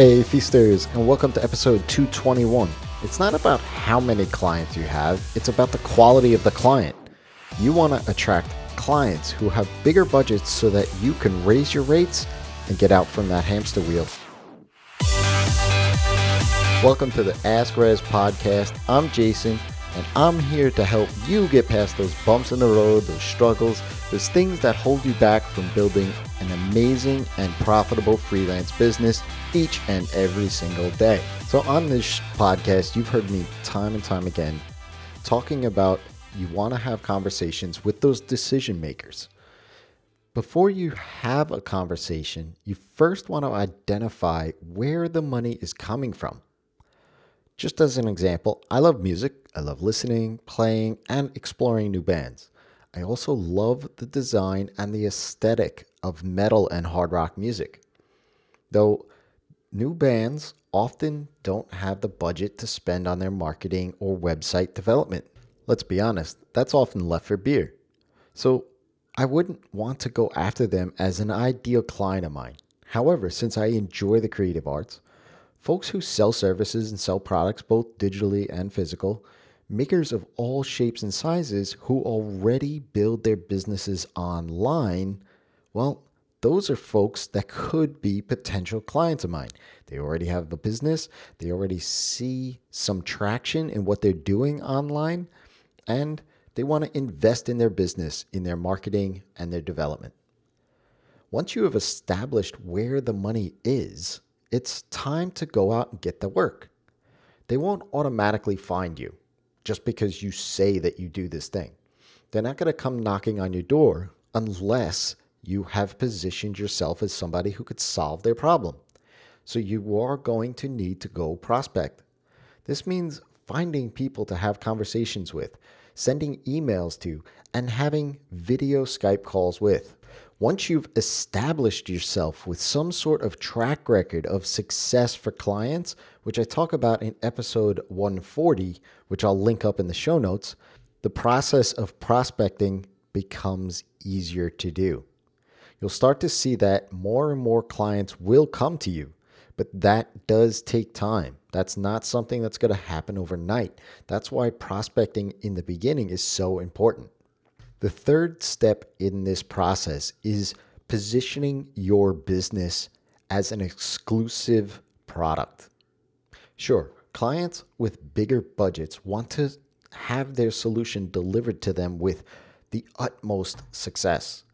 Hey, Feasters, and welcome to episode 221. It's not about how many clients you have, it's about the quality of the client. You want to attract clients who have bigger budgets so that you can raise your rates and get out from that hamster wheel. Welcome to the Ask Rezzz podcast. I'm Jason, and I'm here to help you get past those bumps in the road, those struggles, those things that hold you back from building an amazing and profitable freelance business each and every single day. So, on this podcast, you've heard me time and time again talking about you want to have conversations with those decision makers. Before you have a conversation, you first want to identify where the money is coming from. Just as an example, I love music, I love listening, playing, and exploring new bands. I also love the design and the aesthetic of metal and hard rock music. Though new bands often don't have the budget to spend on their marketing or website development. Let's be honest, that's often left for beer. So I wouldn't want to go after them as an ideal client of mine. However, since I enjoy the creative arts, folks who sell services and sell products both digitally and physical, makers of all shapes and sizes who already build their businesses online, well, those are folks that could be potential clients of mine. They already have the business, they already see some traction in what they're doing online, and they want to invest in their business, in their marketing, and their development. Once you have established where the money is, it's time to go out and get the work. They won't automatically find you just because you say that you do this thing. They're not going to come knocking on your door unless you have positioned yourself as somebody who could solve their problem. So you are going to need to go prospect. This means finding people to have conversations with, sending emails to, and having video Skype calls with. Once you've established yourself with some sort of track record of success for clients, which I talk about in episode 140, which I'll link up in the show notes, the process of prospecting becomes easier to do. You'll start to see that more and more clients will come to you, but that does take time. That's not something that's going to happen overnight. That's why prospecting in the beginning is so important. The third step in this process is positioning your business as an exclusive product. Sure, clients with bigger budgets want to have their solution delivered to them with the utmost success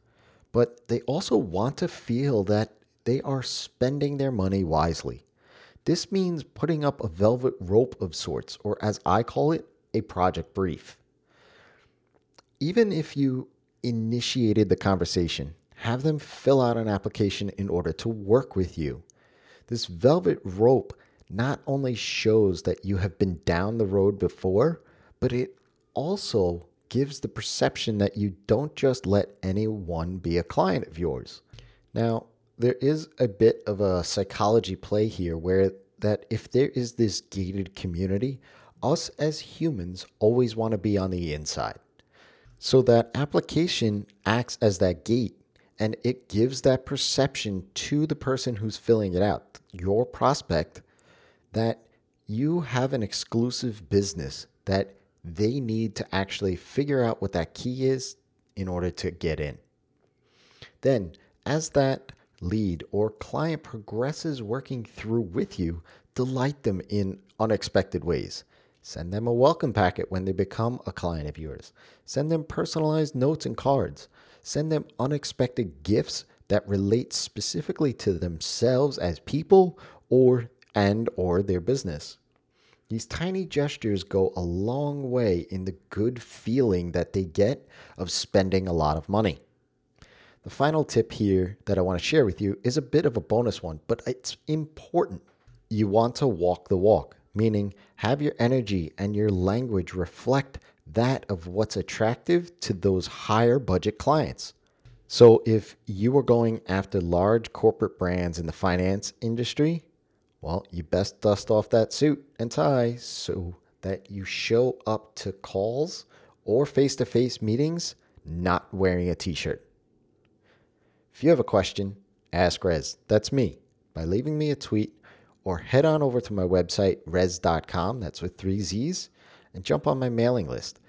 but they also want to feel that they are spending their money wisely. This means putting up a velvet rope of sorts, or as I call it, a project brief. Even if you initiated the conversation, have them fill out an application in order to work with you. This velvet rope not only shows that you have been down the road before, but it also gives the perception that you don't just let anyone be a client of yours. Now, there is a bit of a psychology play here where that if there is this gated community, us as humans always want to be on the inside. So that application acts as that gate and it gives that perception to the person who's filling it out, your prospect, that you have an exclusive business that they need to actually figure out what that key is in order to get in. Then, as that lead or client progresses working through with you, delight them in unexpected ways. Send them a welcome packet when they become a client of yours. Send them personalized notes and cards. Send them unexpected gifts that relate specifically to themselves as people or and or their business. These tiny gestures go a long way in the good feeling that they get of spending a lot of money. The final tip here that I want to share with you is a bit of a bonus one, but it's important. You want to walk the walk, meaning have your energy and your language reflect that of what's attractive to those higher budget clients. So if you are going after large corporate brands in the finance industry, well, you best dust off that suit and tie so that you show up to calls or face to face meetings not wearing a t shirt. If you have a question, ask Rezzz, that's me, by leaving me a tweet or head on over to my website, rezzz.com, that's with three Z's, and jump on my mailing list.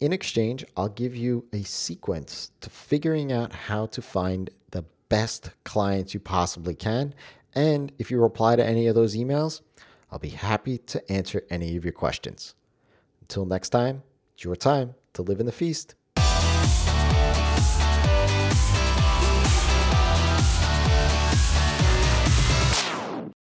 In exchange, I'll give you a sequence to figuring out how to find the best clients you possibly can. And if you reply to any of those emails, I'll be happy to answer any of your questions. Until next time, it's your time to live in the feast.